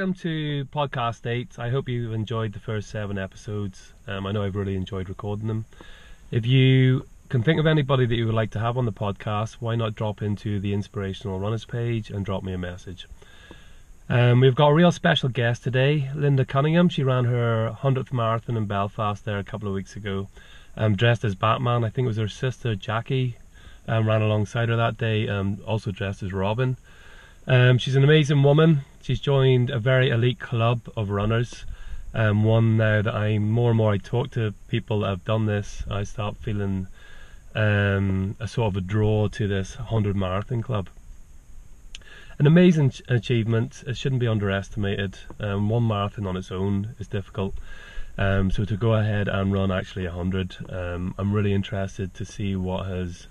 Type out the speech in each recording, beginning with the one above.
welcome to podcast eight. I hope you've enjoyed the first seven episodes. Um, I know I've really enjoyed recording them. If you can think of anybody that you would like to have on the podcast, why not drop into the Inspirational Runners page and drop me a message? Um, we've got a real special guest today, Linda Cunningham. She ran her 100th marathon in Belfast there a couple of weeks ago, um, dressed as Batman. I think it was her sister Jackie um, ran alongside her that day, um, also dressed as Robin. Um, she's an amazing woman. She's joined a very elite club of runners. Um, one now that I more and more I talk to people that have done this, I start feeling um, a sort of a draw to this 100 marathon club. An amazing ch- achievement. It shouldn't be underestimated. Um, one marathon on its own is difficult. Um, so to go ahead and run actually 100, um, I'm really interested to see what has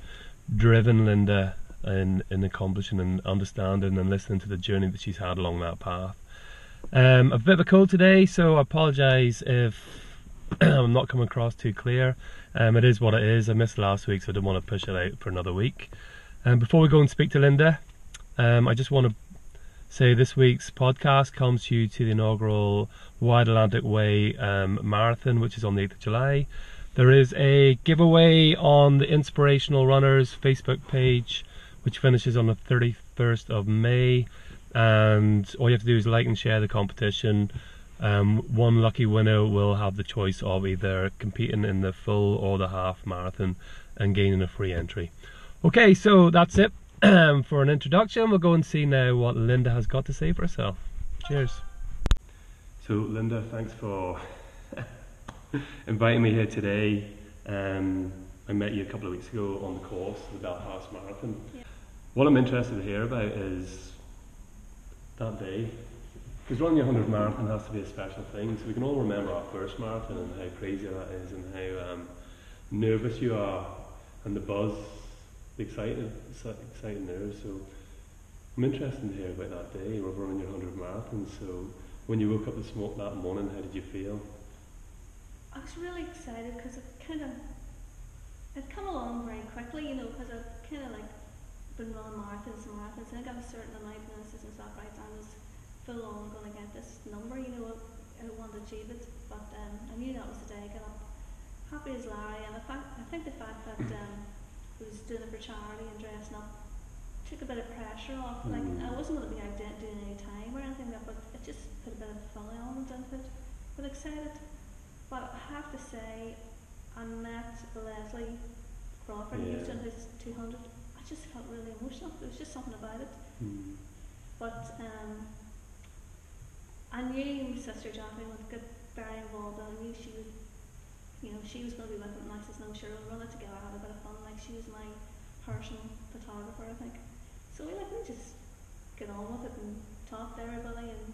driven Linda in, in accomplishing and understanding and listening to the journey that she's had along that path. Um, a bit of a cold today, so I apologise if I'm not coming across too clear. Um, it is what it is. I missed last week, so I didn't want to push it out for another week. Um, before we go and speak to Linda, um, I just want to say this week's podcast comes to you to the inaugural Wild Atlantic Way um, Marathon, which is on the 8th of July. There is a giveaway on the Inspirational Runners Facebook page, which finishes on the 31st of May. And all you have to do is like and share the competition. Um, one lucky winner will have the choice of either competing in the full or the half marathon and gaining a free entry. Okay, so that's it for an introduction. We'll go and see now what Linda has got to say for herself. Cheers. So, Linda, thanks for inviting me here today. Um, I met you a couple of weeks ago on the course, the Belfast Marathon. Yeah. What I'm interested to hear about is that day. Because running your 100 marathon has to be a special thing. So we can all remember our first marathon and how crazy that is and how um, nervous you are and the buzz, the excited, excited nerves. So I'm interested to hear about that day of running your 100 marathon. So when you woke up this mo- that morning, how did you feel? I was really excited because it kind of it come along very quickly, you know, because I've kind of like been running marathons and marathons, and I got a certain amount of this and stuff, right? I was full on going to get this number, you know, I wanted to achieve it, but um, I knew that was the day I got up happy as Larry, and the fact, I think the fact that um, I was doing it for charity and dressing up took a bit of pressure off. Like Mm. I wasn't going to be out doing any time or anything, but it just put a bit of fun element into it. But excited. But I have to say, I Leslie Crawford, he was Yeah. doing his 200. I just felt really emotional. There was just something about it. Hmm. But um, I knew Sister Jackie would get very involved, and I knew she would, you know, she was going to be with it. And I says, no, sure, we'll run it together, have a bit of fun. Like she was my personal photographer, I think. So we like we just get on with it and talk to everybody and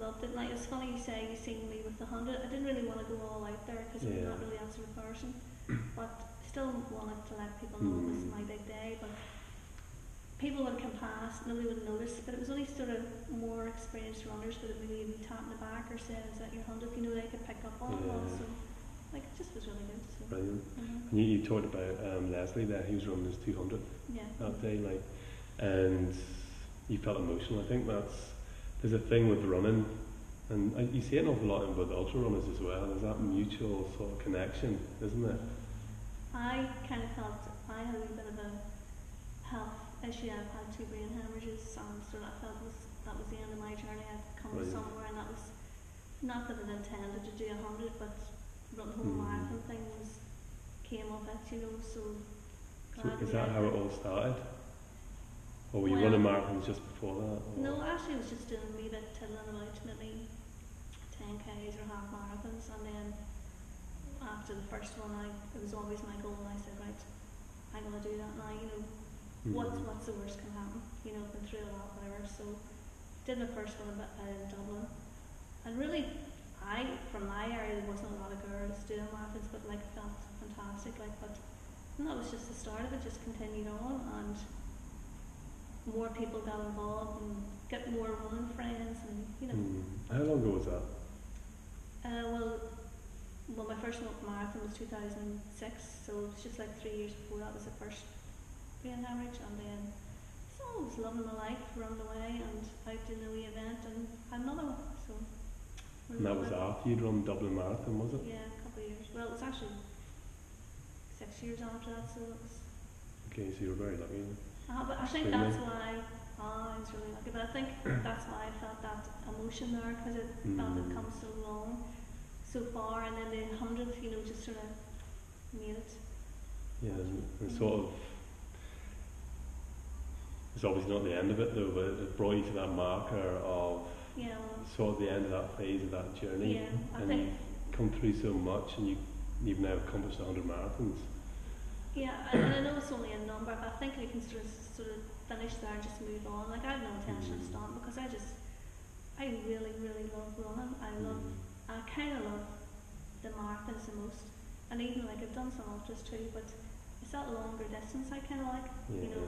loved it. Like it's funny you say you seen me with the hundred. I didn't really want to go all out there because I'm not really that sort of person, but still wanted to let people know it was Mm. my big day. But people would come past, nobody would notice. But it was only sort of more experienced runners that would maybe even tap in the back or say, "Is that your hundred? You know, they could pick up on it. all. Yeah. So like it just was really good. So Brilliant. mhm. And you, you talked about um, Leslie there, he was running his 200 yeah, that day, like, and you felt emotional. I think that's there's a thing with running, and you see it an awful lot in with ultra runners as well. There's that mutual sort of connection, isn't there? I kind of felt I had a bit of a health issue. I've had two brain hemorrhages, and so I felt was that was the end of my journey. I'd come Right. somewhere, and that was not that I intended to do a hundred, but running the Mm. marathon thing was came of it, you know. So, So is that how it all started? Or were you Well- running marathons just before that? or- No, actually, I was just doing a wee bit tiddling about, maybe 10 k's or half marathons, and then after the first one, I it was always my goal, and I said, right, I'm gonna do that now. You know, what's Mhm. what's the worst can happen? You know, I've been through a lot, whatever. So, did the first one in Dublin, and really, I from my area there wasn't a lot of girls doing marathons, but like felt fantastic. Like, but and that was just the start of it. Just continued on, and more people got involved and get more running friends, and you know. Mm. How long ago was that? Uh, well, well, my first marathon was 2006, so it was just like three years before that was the first brain hemorrhage, and then so I was loving my life, running away and out doing the wee event, and I'm not And that was after you'd run Dublin Marathon, was it? Yeah, a couple of years. Well, it was actually six years after that, so it was. Okay, so you were very lucky. Uh, but I think Really? that's why oh, I was really lucky. But I think that's why I felt that emotion there because it felt it Mm. come so long, so far, and then the hundredth, you know, just sort of made it. Yeah, and, sort of. It's obviously not the end of it though, but it brought you to that marker of Yeah, sort of the end of that phase of that journey. yeah. I and think you've come through so much, and you you've now accomplished 100 marathons. Yeah, and, and I know it's only a number, but I think we can sort of sort of finish there and just move on. Like I have no intention of Mm. stopping because I just I really really love running. I love Mm. I kind of love the marathons the most, and even like I've done some ultras too, but it's that longer distance I kind of like. You know,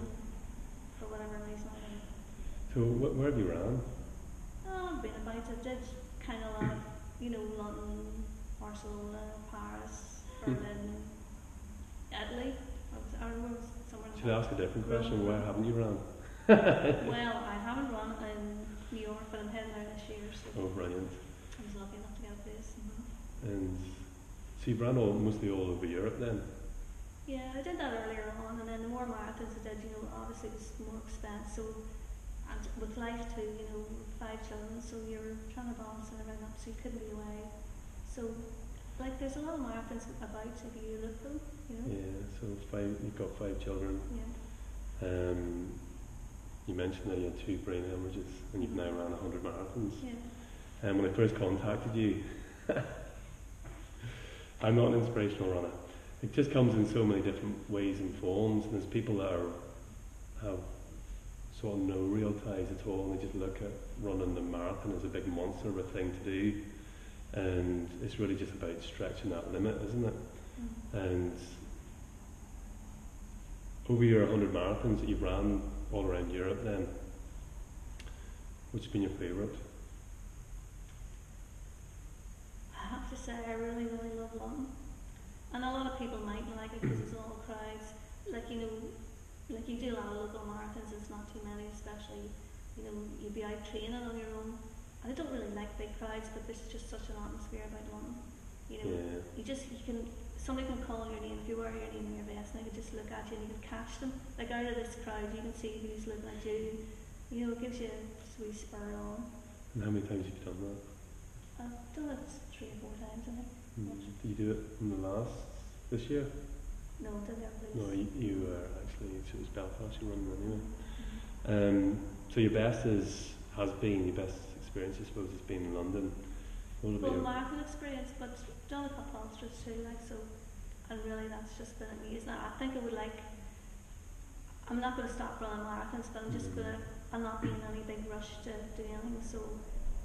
for whatever reason. I don't know. So wh- where have you ran? Oh, I've been about. I did kind of like you know London, Barcelona, Paris, Hmm. Berlin, Italy. I, was, I was somewhere. Should I ask a different question? Where haven't you run? Well, I haven't run in New York, but I'm heading there this year, so Oh, brilliant. I was lucky enough to get a place. And so you've ran all, mostly all over Europe then? Yeah, I did that earlier on, and then the more marathons I did, you know, obviously it was more expense. So, and with life too, you know, five children, so you're trying to balance everything up, so you couldn't be away. So, like, there's a lot of marathons about if you look them, you know. Yeah, so five, you've got five children. Yeah. Um, you mentioned that you had two brain hemorrhages and you've now ran 100 marathons. Yeah. And when I first contacted you, I'm not an inspirational runner. It just comes in so many different ways and forms, and there's people that are have sort of no real ties at all, and they just look at running the marathon as a big monster of a thing to do, and it's really just about stretching that limit, isn't it? Mm. And over your 100 marathons that you've ran all around Europe, then, which has been your favourite? I have to say, I really, really love London. And a lot of people mightn't like it because it's all crowds. Like, you know, like you do a lot of local marathons, it's not too many, especially, you know, you'd be out training on your own. And I don't really like big crowds, but there's just such an atmosphere about London. You know, Yeah. you just, you can, somebody can call your name, if you wear your name on your vest, and they can just look at you and you can catch them. Like out of this crowd, you can see who's looking at you. You know, it gives you a sweet spur on. And how many times have you done that? I've done it three or four times, I think. Mm, Did you do it in the last, this year? No, did I? No, you, you were actually, it was Belfast you were running anyway. Um, so your best is, has been, your best experience I suppose has been in London. What Well, marathon experience, but done a couple of ultras too, like so, and really that's just been amazing. I think I would like. I'm not going to stop running marathons, but I'm just Mhm. going to. I'm not being in any big rush to do anything, so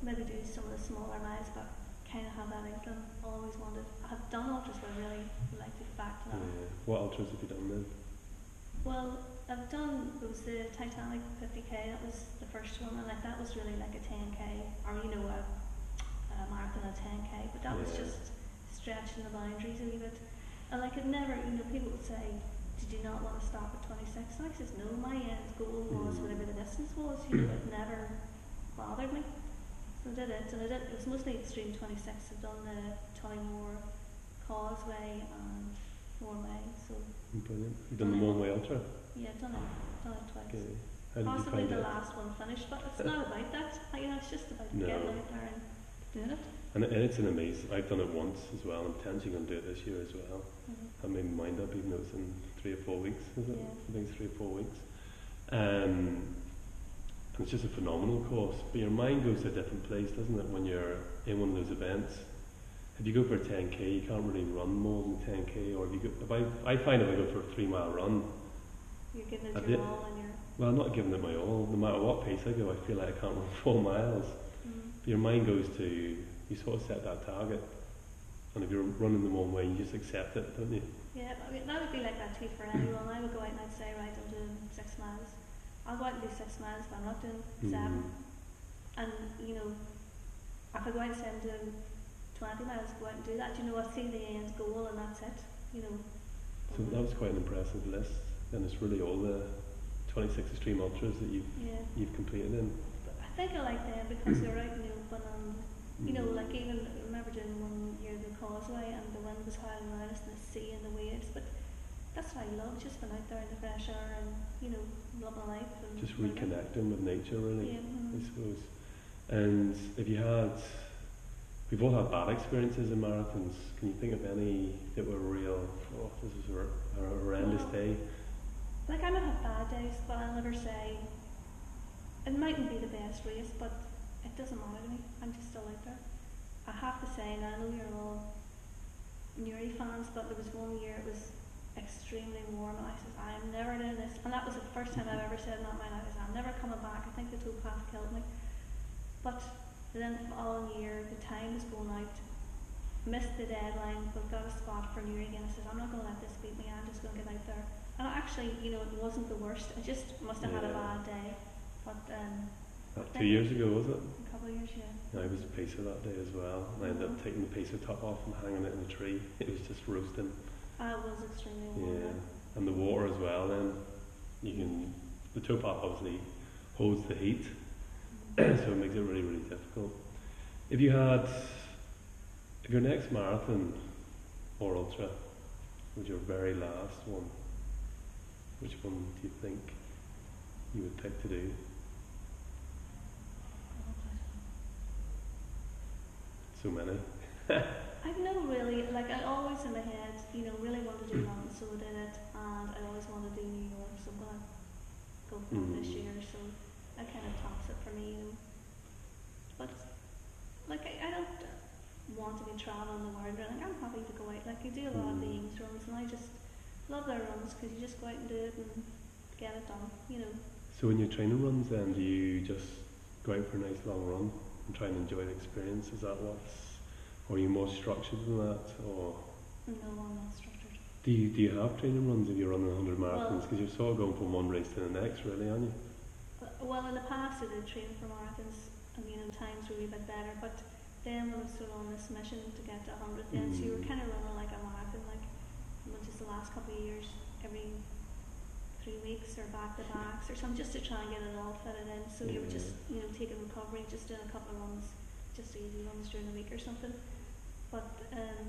maybe do some of the smaller miles, but kind of have that inkling. Always wanted. I've done ultras, but I really like back to that. yeah, what ultras have you done then? Well, I've done it was the Titanic 50k. That was the first one, and like that was really like a 10k, or you know a, a marathon a 10k. But that was just stretching the boundaries a wee bit. And like it never, you know, people would say, "Did you not want to stop at 26?" And I says, "No, my end goal was Mm. whatever the distance was. You know, it never bothered me." I did it, and I did. It was mostly extreme 26. I've done the Tollymore Causeway and Mourne Way. So Brilliant. You've done the Mourne Way ultra? yeah, I've done it, done it twice. Okay. How did you Possibly the it? last one finished, but it's not about that. Like, You know, it's just about No. getting out there and doing it. And, and it's an amazing, I've done it once as well, I'm potentially going to do it this year as well. I made my mind up even though it's in three or four weeks, is it? Yeah. I think it's three or four weeks. Um, it's just a phenomenal course, but your mind goes to a different place, doesn't it, when you're in one of those events? If you go for a 10k, you can't really run more than 10k, or if you go, if I, I find if I go for a three mile run, You're giving it your all and you're. well, I'm not giving it my all, no matter what pace I go, I feel like I can't run four miles. Mm. But your mind goes to, you sort of set that target, and if you're running the Mourne Way, you just accept it, don't you? Yeah, I mean, that would be like that too for anyone. I would go out and I'd say, right, I'm doing six miles. I'll go out and do six miles, but I'm not doing seven. Mm. And, you know, if I go out and say I'm doing 20 miles, go out and do that. You know, I see the end goal and that's it. You know. So that was quite an impressive list, and it's really all the 26 extreme ultras that you've Yeah. you've completed in. I think I like them because they're out in the open and You know, Mm. like even I remember doing one year the causeway and the wind was howling around us and the sea and the waves. But that's what I love, just being out there in the fresh air and you know life and Just reconnecting with nature, really. Yeah. I mhm. suppose. And if you had, we've all had bad experiences in marathons. Can you think of any that were real? Oh, this is a, a horrendous Well, day. Like I might have bad days, but I'll never say it mightn't be the best race, but it doesn't matter to me. I'm just still out there. I have to say, and I know you're all Newry fans, but there was one year it was extremely warm, and I says, I'm never doing this. And that was the first time I've ever said in that my life, I said, I'm never coming back. I think the towpath killed me. But then the following year, the time was going out, missed the deadline, but got a spot for Newry again. I said, I'm not going to let this beat me. I'm just going to get out there. And actually, you know, it wasn't the worst. I just must have had a bad day. But um, two years ago, was it? a couple of years, yeah. I was a pacer that day as well. And I ended up taking the pacer top off and hanging it in a tree. It was just roasting. Uh, it was extremely warm. Yeah, and the water as well. Then you can the towpath obviously holds the heat, so it makes it really really difficult. If you had, if your next marathon or ultra was your very last one, which one do you think you would pick to do? So many. I've no really, like I always in my head, you know, really wanted to do London, so I did it, and I always wanted to do New York, so I'm gonna go for it this Mm. year. So that kind of tops it for me. You know. But like I, I don't want to be traveling the world, like, I'm happy to go out. Like I do a lot of the Mm. Runs, and I just love their runs because you just go out and do it and get it done. You know. So in your training runs, then do you just go out for a nice long run and try and enjoy the experience? Is that what's, or are you more structured than that, or No, I'm not structured. do you do you have training runs if you're running 100 marathons? Because you're sort of going from one race to the next, really, aren't you? Well, in the past I did train for marathons, and you know times were a bit better. But then when I was sort of on this mission to get to 100, then so you were Mm. kind of running like a marathon, like just the last couple of years, every three weeks or back to backs or something, just to try and get it all fitted in. So you were just you know taking recovery, just doing a couple of runs, just easy runs during the week or something. But um,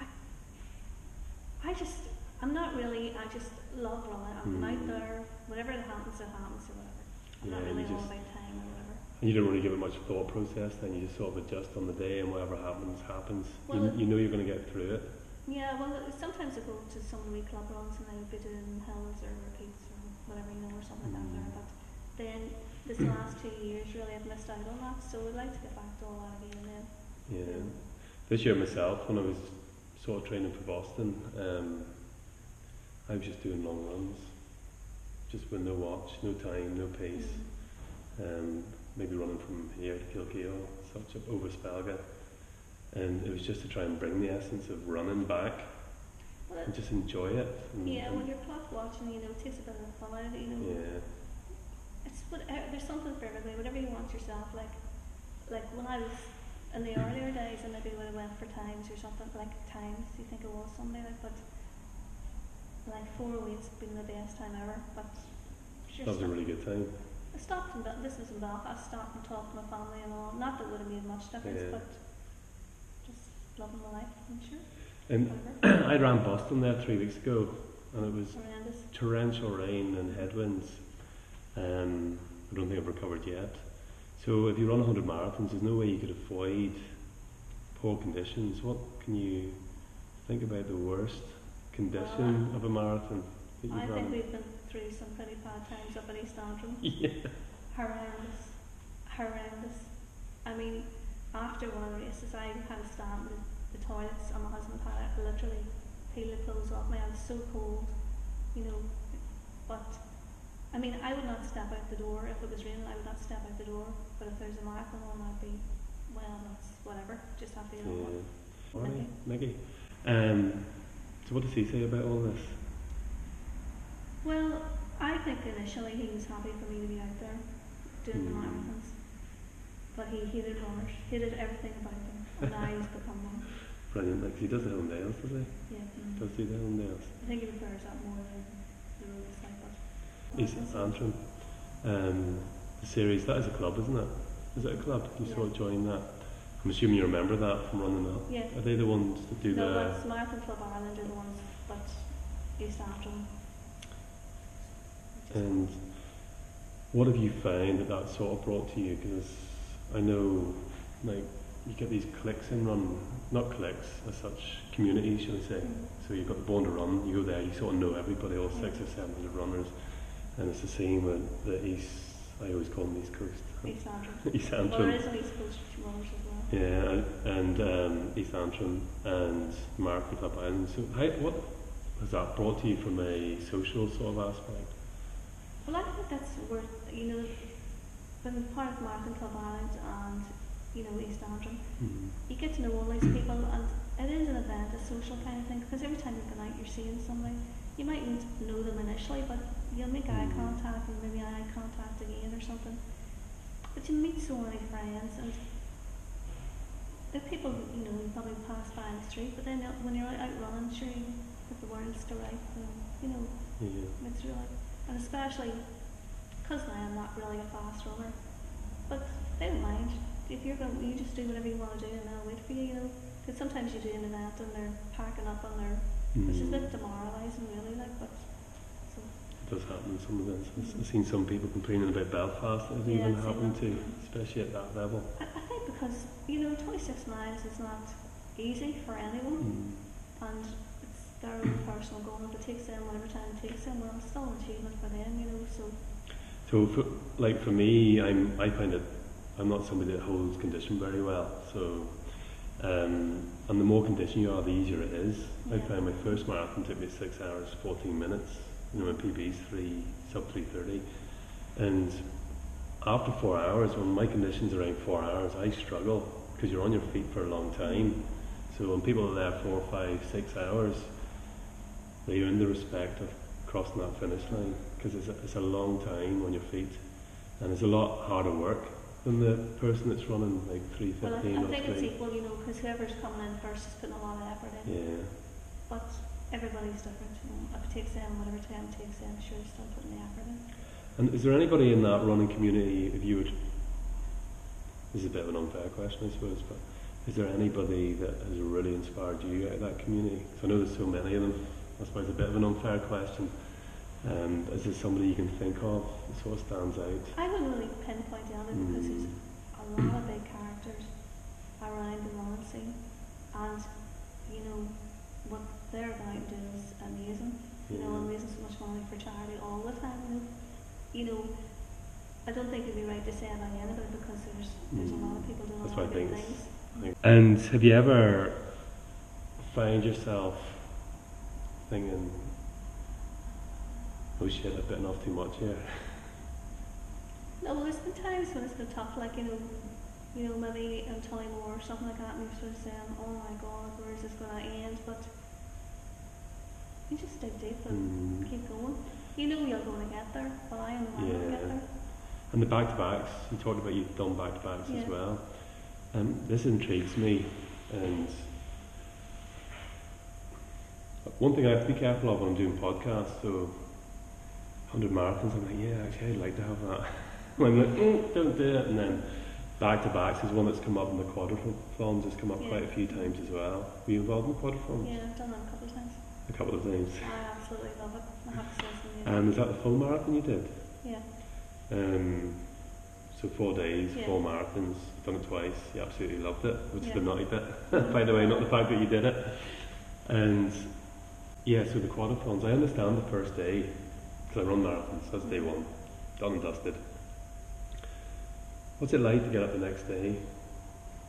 I, I just, I'm not really. I just love running. I'm out Mm. there. Whatever it happens, it happens or whatever. I'm not really all about time or whatever. And you don't really give it much thought process. Then you just sort of adjust on the day, and whatever happens, happens. Well, you, you know you're going to get through it. Yeah, well, sometimes I go to some wee club runs and I would be doing hills or repeats or whatever, you know, or something like that there. Mm. But then this last two years, really, I've missed out on that. So I'd like to get back to all that again then. Yeah. This year myself, when I was sort of training for Boston, um, I was just doing long runs, just with no watch, no time, no pace. Mm. Um, maybe running from here to Kilkeel, such up over Spelga, and it was just to try and bring the essence of running back Well, and just enjoy it. And, yeah, and- when you're clock watching, you know, it takes a bit of the fun out of it, you know. yeah, It's what, uh, there's something for everybody, whatever you want yourself. Like, like when I was in the earlier days, I maybe would have went for times or something like times. You think it was something like, but like four weeks been the best time ever. But sure, that was a really good time. I stopped in this is in Belfast. Stopped and talked to my family and all. Not that it would have made much difference, Yeah. but just loving my life. I'm sure. And I ran Boston there three weeks ago, and it was Horrendous. torrential rain and headwinds. Um, I don't think I've recovered yet. So if you run 100 marathons, there's no way you could avoid poor conditions. What can you think about the worst condition Well, of a marathon that you've I run? think we've been through some pretty bad times up at East Antrim. yeah. horrendous, horrendous. I mean, after one of the races, I had to stand in the toilets, and my husband had to literally peel the clothes off me. I was so cold, you know. But I mean, I would not step out the door if it was raining. I would not step out the door. But if there's a marathon on, I'd be, well, that's whatever. Just have to get on with it. Yeah. All right, Mickey. Um, so what does he say about all this? Well, I think initially he was happy for me to be out there doing the Hmm. marathons. But he hated runners, hated everything about them. And now he's become one. Brilliant. Like he does the Hillendales, does he? Yeah. mm. Does do the Hillendales. I think he prefers that more than the roads like that. East Antrim. Um, the series that is a club, isn't it? Is it a club? You Yeah. sort of join that. I'm assuming you remember that from running that. Yeah. Are they the ones that do no, the? it's Marathon Club Ireland are the ones that after them. And what have you found that that sort of brought to you? Because I know, like, you get these clicks in run, not clicks as such, communities, shall we say. Mm. So you've got the Born to Run, you go there, you sort of know everybody, all six or seven hundred runners. And it's the same with the East, I always call them East Coast. East Antrim. East Well, Antrim. there is an East Coast runners as well. Yeah, and um, East Antrim and Marathon Club Ireland. So, how, what has that brought to you from a social sort of aspect? Well, I think that's worth, you know, being part of Marathon Club Ireland and, you know, East Antrim, Mm. you get to know all these people and it is an event, a social kind of thing, because every time you go out you're seeing somebody. You mightn't know them initially, but you'll make eye Mm. contact and maybe eye contact again or something. But you meet so many friends and the people, you know, you probably pass by in the street, but then when you're out, running, sure, the world to right, and, you know, Yeah. it's really, and especially because I am not really a fast runner, but they don't mind. If you're going, you just do whatever you want to do, and they'll wait for you. You know, because sometimes you do an event and they're packing up and they're, which is a bit Mm. demoralising, really. Like, but does happen some events. I've- I've seen some people complaining about Belfast that Yeah, even happened to, especially at that level. I, I think because you know, 26 miles is not easy for anyone, Mm. and it's their own personal goal. If it takes them whatever time it takes them, well, it's still an achievement for them. You know, so So, for, like for me, I'm I find it I'm not somebody that holds condition very well. So, um, and the more condition you are, the easier it is. I Yeah. found my first marathon took me six hours fourteen minutes. You know, my PB's three sub three thirty, and after four hours, when my condition's around four hours, I struggle because you're on your feet for a long time. So when people are there four, five, six hours, they earn the respect of crossing that finish line because it's a, it's a long time on your feet and it's a lot harder work than the person that's running like three fifteen well, I, 315 I think it's equal. You know, because whoever's coming in first is putting a lot of effort in. Yeah. But everybody's different. You know, if it takes them whatever time it takes them, sure, still putting the effort in. And is there anybody in that running community, if you would, this is a bit of an unfair question, I suppose, but is there anybody that has really inspired you out of that community? 'Cause I know there's so many of them. I suppose it's a bit of an unfair question. Um, is there somebody you can think of that sort of stands out? I wouldn't really pinpoint anybody because there's Mm. a lot of big characters around the running scene, and you know about doing is amazing. You know, and raising so much money for charity all the time. You know, you know, I don't think it'd be right to say about anybody because there's there's a lot of mm. people doing That's a lot of good think. things. And have you ever found yourself thinking, oh shit, I've bitten off too much here? No, well, there's been times when it's been tough, like you know, you know, maybe in Tollymore or something like that, and you're sort of saying, "Oh my God, where is this going to end?" But you just dig deep and Mm. keep going. You know you're going to get there. Well, I know I'm going to get Yeah. there. And the back to backs, you talked about you've done back to backs as Yeah. well. Um, this intrigues me, and one thing I have to be careful of when I'm doing podcasts, so 100 marathons, I'm like, yeah, actually, I'd like to have that. I'm like, mm, don't do it. And then back to backs is one that's come up in the quadriforms, has come up Yeah. quite a few times as well. Were you involved in the quadriforms? Yeah, I've done that a couple of times. I absolutely love it. I have to say something. Um, is that the full marathon you did? yeah. Um, so four days, Yeah. four marathons, done it twice. You absolutely loved it, which is the naughty bit, by the way, not the fact that you did it. And yeah, so the quadriforms, I understand the first day, because I run marathons, that's day one, done and dusted. What's it like to get up the next day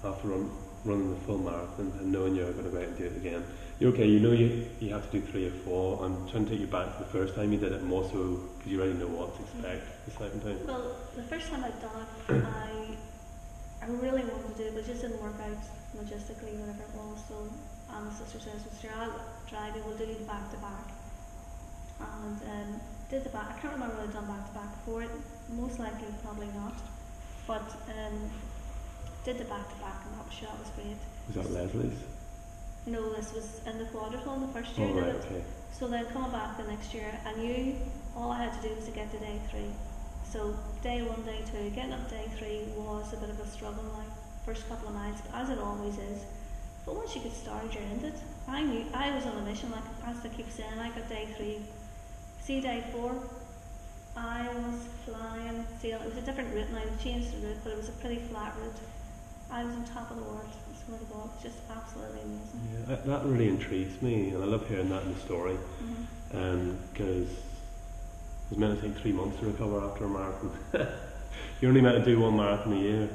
after run, running the full marathon and knowing you're going to go out and do it again? Okay, you know you, you have to do three or four. I'm trying to take you back to the first time you did it, more so because you already know what to expect the second time. Well, the first time I'd done it, I I really wanted to do it, but it just didn't work out logistically, whatever it was. So, and the sister says, "Well, sure, I'll drive you. We'll do the back to back." And um, did the back. I can't remember whether I'd done back to back before it. Most likely, probably not. But um, did the back to back, and that was sure that was great. Was that Leslie's? No, this was in the quadrathlon the first oh, year. Oh, right, okay. So then coming back the next year, I knew all I had to do was to get to day three. so day one, day two, getting up day three was a bit of a struggle. Like first couple of miles, as it always is. But once you get started, you're in it. I knew I was on a mission. Like as I keep saying, I got day three. See day four. I was flying, sailing. It was a different route now. They changed the route, but it was a pretty flat route. I was on top of the world. I swear to God, just absolutely amazing. Yeah, that, that really intrigues me, and I love hearing that in the story because it was meant to take three months to recover after a marathon. You're only meant to do one marathon a year,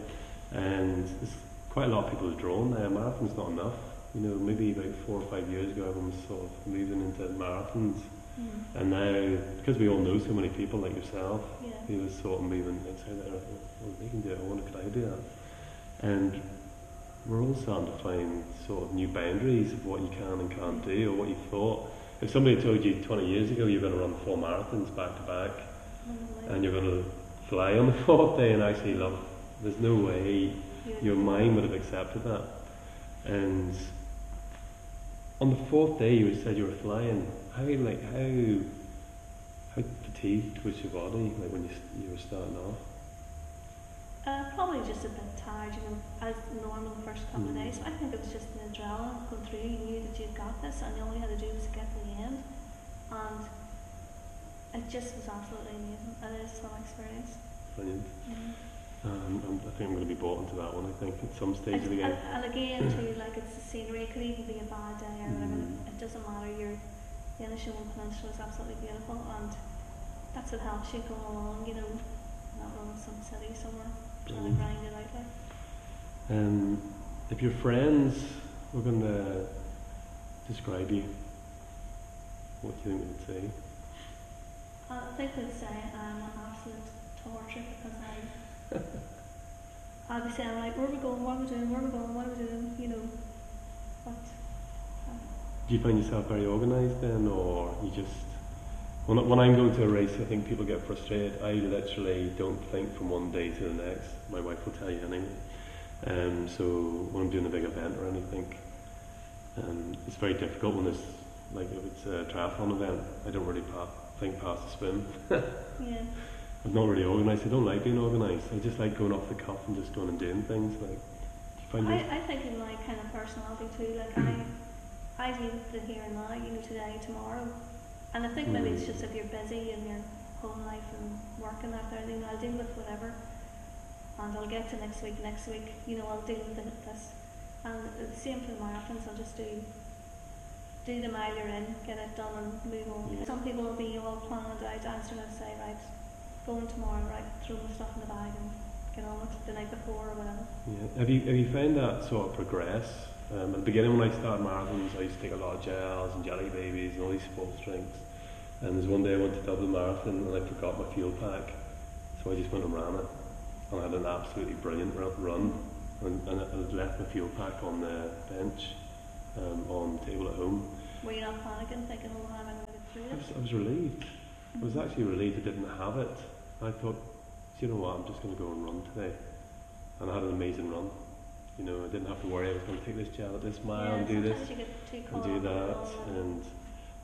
and there's quite a lot of people have drawn there. A marathon's not enough. You know, maybe about four or five years ago, everyone was sort of moving into marathons, hmm and now because we all know so many people like yourself, Yeah. who was sort of moving outside there. Well, they can do it. I wonder could I do that? And we're all starting to find sort of new boundaries of what you can and can't do, or what you thought. If somebody told you 20 years ago you're going to run four marathons back to back, mm-hmm. and you're going to fly on the fourth day and actually love, there's no way Yeah. your mind would have accepted that. And on the fourth day, you said you were flying. How like how how fatigued was your body like when you you were starting off? Uh, probably just a bit tired, you know, as normal the first couple Mm. of days. I think it was just the adrenaline going through. You knew that you'd got this, and all you had to do was get to the end. And it just was absolutely amazing. And it is some experience. Brilliant. Mm. Um, I'm- I think I'm going to be bought into that one. I think at some stage of the And, game. and again, too, like it's the scenery. It could even be a bad day or whatever. Mm. It doesn't matter. You're the Inishowen Peninsula is absolutely beautiful, and that's what helps you go along. You know, not running some city somewhere trying to Brilliant. grind it out like. Um, if your friends were going to describe you, what do you think they'd say? I think they'd say I'm an absolute torture because I I'd be saying like where are we going, what are we doing, where are we going, what are we doing, you know. But uh, Do you find yourself very organised then, or you just when, when I'm going to a race, I think people get frustrated. I literally don't think from one day to the next. My wife will tell you anyway. Um, so when I'm doing a big event or anything, um, it's very difficult when it's like if it's a triathlon event. I don't really pa- think past the swim. yeah. I'm not really organised. I don't like being organised. I just like going off the cuff and just going and doing things. Like, do you find I, I think in my kind of personality too, like I I with the here and now, you know, today, tomorrow. And I think maybe it's Mm. just if you're busy in your home life and working that there, you know, I'll deal with whatever. And I'll get to next week, next week, you know, I'll deal with it, this. And the same for the marathons, I'll just do do the mile you're in, get it done and move on. Yeah. Some people will be all planned out, answer and say, right, going tomorrow, right, throw my stuff in the bag and on with the night before or whatever. Yeah. Have you have you found that sort of progress? Um, at the beginning, when I started marathons, I used to take a lot of gels and jelly babies and all these sports drinks. And there's one day I went to Dublin Marathon and I forgot my fuel pack, so I just went and ran it. And I had an absolutely brilliant run, and, and I had left my fuel pack on the bench um, on the table at home. Were you not panicking, thinking, oh, how am I going to get through I was, I was relieved. I was actually relieved I didn't have it. I thought, "Do you know what, I'm just going to go and run today. And I had an amazing run. You know, I didn't have to worry I was going to take this gel at this mile yeah, and do this sometimes you get too and do up in it that. and-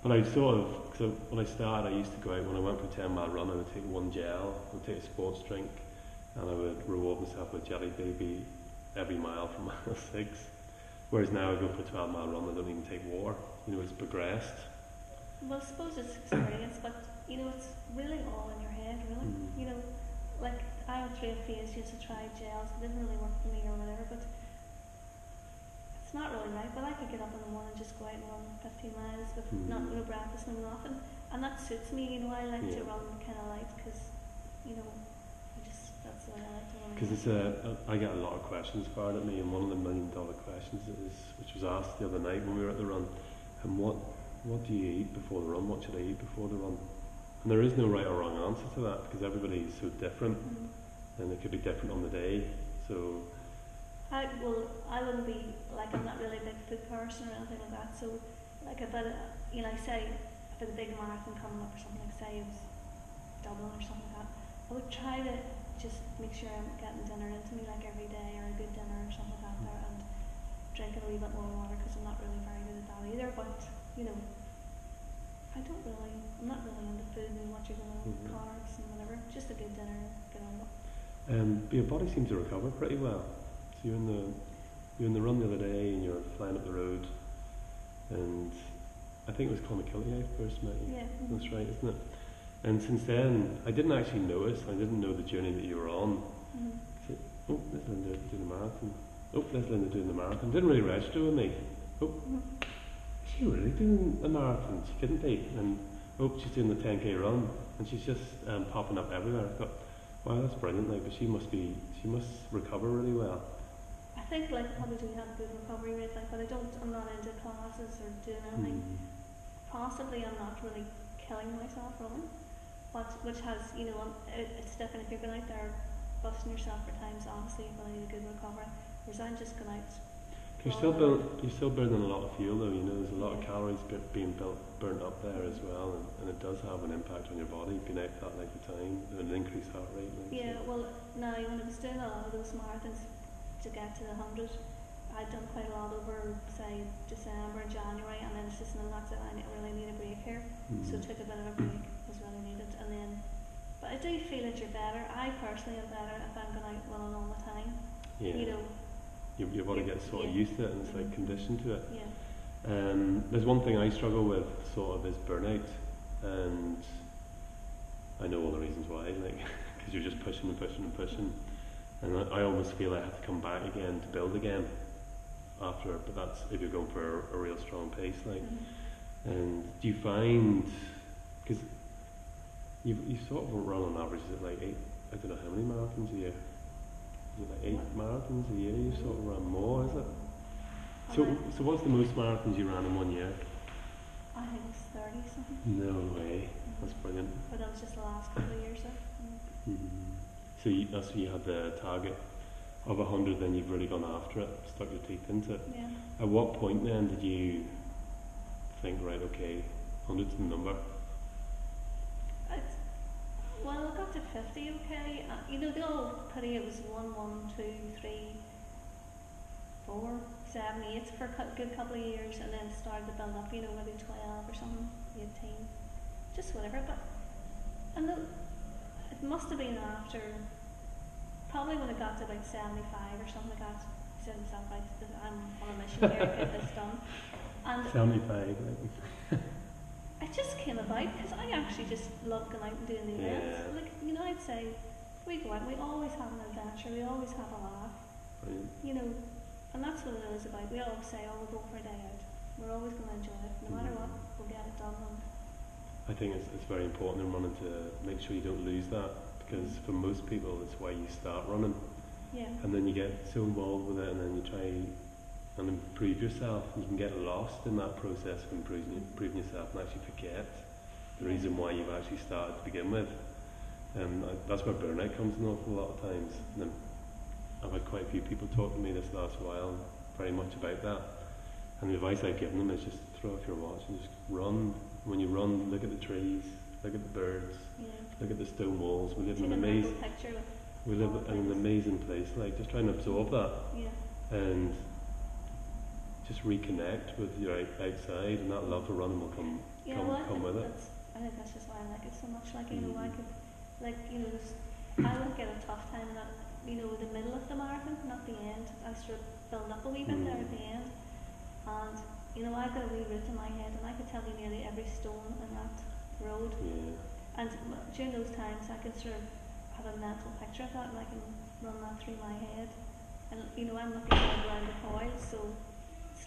but I sort of, cause when I started, I used to go out when I went for a 10 mile run. I would take one gel, I would take a sports drink, and I would reward myself with Jelly Baby every mile from mile six. Whereas now I go for a 12 mile run, I don't even take water. You know, it's progressed. Well, I suppose it's experience, but you know, it's really all in your head, really. Mm. Like I went through a phase just to try gels, it didn't really work for me or whatever, but it's not really right. But I could get up in the morning and just go out and run 15 miles with Mm. not no breakfast, no nothing, and that suits me. You know, I like to run kind of light because, you know, just that's the way I like. Because it's a, I get a lot of questions fired at me, and one of the million dollar questions is, which was asked the other night when we were at the run, and what, what do you eat before the run? What should I eat before the run? And there is no right or wrong answer to that because everybody is so different, Mm. and it could be different on the day. So I well, I wouldn't be like I'm not really a big food person or anything like that. So, like if I, you know, say if a big marathon coming up or something, like say it was Dublin or something like that, I would try to just make sure I'm getting dinner into me like every day or a good dinner or something like that there, and drinking a wee bit more water because I'm not really very good at that either. But you know, I don't really, I'm not really into food and watching going to Mhm. carbs and whatever. Just a good dinner, but your body seems to recover pretty well. So you're in the you're in the run the other day and you're flying up the road, and I think it was Clonakilty I first met you. Yeah. That's right, isn't it? And since then, I didn't actually notice. I didn't know the journey that you were on. Mhm. Oh, there's Linda doing the marathon. Oh, there's Linda doing the marathon. Didn't really register with me. Oh, Mhm. is she really doing a marathon? She couldn't be. And oh, she's doing the 10k run, and she's just um, popping up everywhere. I thought, wow, that's brilliant. Like, but she must be, she must recover really well. I think like I probably do have a good recovery rate, like, but I don't. I'm not into classes or doing anything. Mm. Possibly, I'm not really killing myself running, but which has you know, it, it's different if you're going out there busting yourself for times. Obviously, you're going to need a good recovery. Whereas I'm just going out. You're still build, you're still burning a lot of fuel though. You know, there's a lot of calories being built, burnt up there as well, and, and it does have an impact on your body. Being out that length of time, an increased heart rate. Like, so- Yeah, well, now when I was doing a lot of those marathons to get to the hundred, I'd done quite a lot over say December and January, and then it's just no, that's it. I really need a break here, so Mhm. took a bit of a break was really needed, and then. But I do feel that you're better. I personally am better if I'm going out running all the time. yeah. You know, your, your body gets sort of used to it and it's like conditioned to it. yeah. Um, there's one thing I struggle with sort of is burnout, and I know all the reasons why, like because you're just pushing and pushing and pushing, and I, I almost feel I have to come back again to build again after. But that's if you're going for a, a real strong pace, like. Mhm. And do you find because you you sort of run on average is it like eight? I don't know how many marathons a year. Is it like eight marathons a year? You sort of run more, is it? So, so what's the most marathons you ran in one year? I think it's thirty something. No way. That's brilliant. But that was just the last couple of years. Though. Mm. So you, that's you had the target of a hundred, then you've really gone after it, stuck your teeth into it. Yeah. At what point then did you think, right, okay, hundred's the number? Well, I got to 50, okay. Uh, you know, the old putty, it was 1, 1, 2, 3, 4, 7, 8 for a good couple of years, and then started to build up, you know, maybe 12 or something, 18, just whatever. But, and the, it must have been after, probably when it got to about 75 or something like that, I said myself, I'm on a mission here, get this done. And 75, just came about because I actually just love going out and doing the events. Yeah. Like, you know, I'd say we go out, we always have an adventure, we always have a laugh, you know, and that's what it is about. We always say, oh, we'll go for a day out. We're always going to enjoy it, no matter mm-hmm. what, we'll get it done. I think it's, it's very important in running to make sure you don't lose that because mm. for most people it's why you start running yeah, and then you get so involved with it and then you try and improve yourself you can get lost in that process of improving, improving yourself and actually forget the reason why you've actually started to begin with. And I, that's where burnout comes in an awful lot of times. And I've had quite a few people talk to me this last while very much about that. And the advice I've given them is just throw off your watch and just run. When you run, look at the trees, look at the birds, yeah. look at the stone walls. We live Take in an amazing, we live in an amazing place. Like just try and absorb that yeah, and just reconnect with your out- outside, and that love for running will come yeah. come, well, come with it. I think that's just why I like it so much. Like, you know, I Mhm. could, like, you know, this, I would get a tough time in that, you know, the middle of the marathon, not the end. I sort of build up a wee bit there at the end. And, you know, I've got a wee route in my head and I could tell you nearly every stone in that road. Yeah, And during those times I can sort of have a mental picture of that and I can run that through my head. And, you know, I'm looking around the coil, so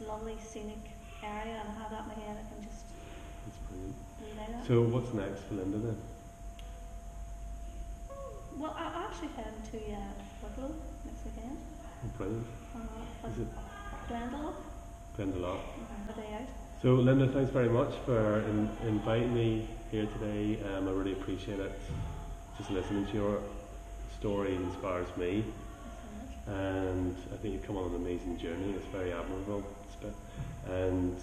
lovely scenic area and I have that in my head, I can just that's brilliant. that. So what's next for Linda then? well, I- I'm actually heading to uh, Wicklow next weekend. Oh, brilliant. Uh, Is it Glendalough, Glenda a lot. day out. So Linda, thanks very much for in, inviting me here today. Um, I really appreciate it. Just listening to your story inspires me, Thanks so much. and I think you've come on an amazing journey. It's very admirable, And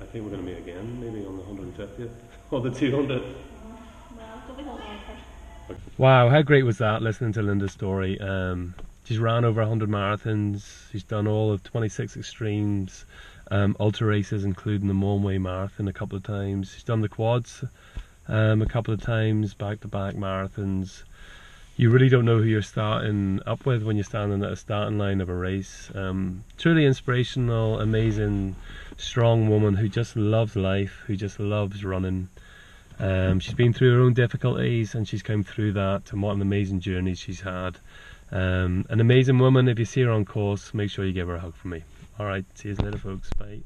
I think we're going to meet again, maybe on the 150th or the 200th. Uh, well, be holding out. Wow, how great was that listening to Linda's story? Um, she's ran over 100 marathons, she's done all of 26 extremes, um, ultra races, including the Mourne Way Marathon a couple of times. She's done the quads um, a couple of times, back to back marathons. You really don't know who you're starting up with when you're standing at a starting line of a race. Um, truly inspirational, amazing, strong woman who just loves life, who just loves running. Um, she's been through her own difficulties and she's come through that, and what an amazing journey she's had. Um, an amazing woman. If you see her on course, make sure you give her a hug from me. All right, see you later, folks. Bye.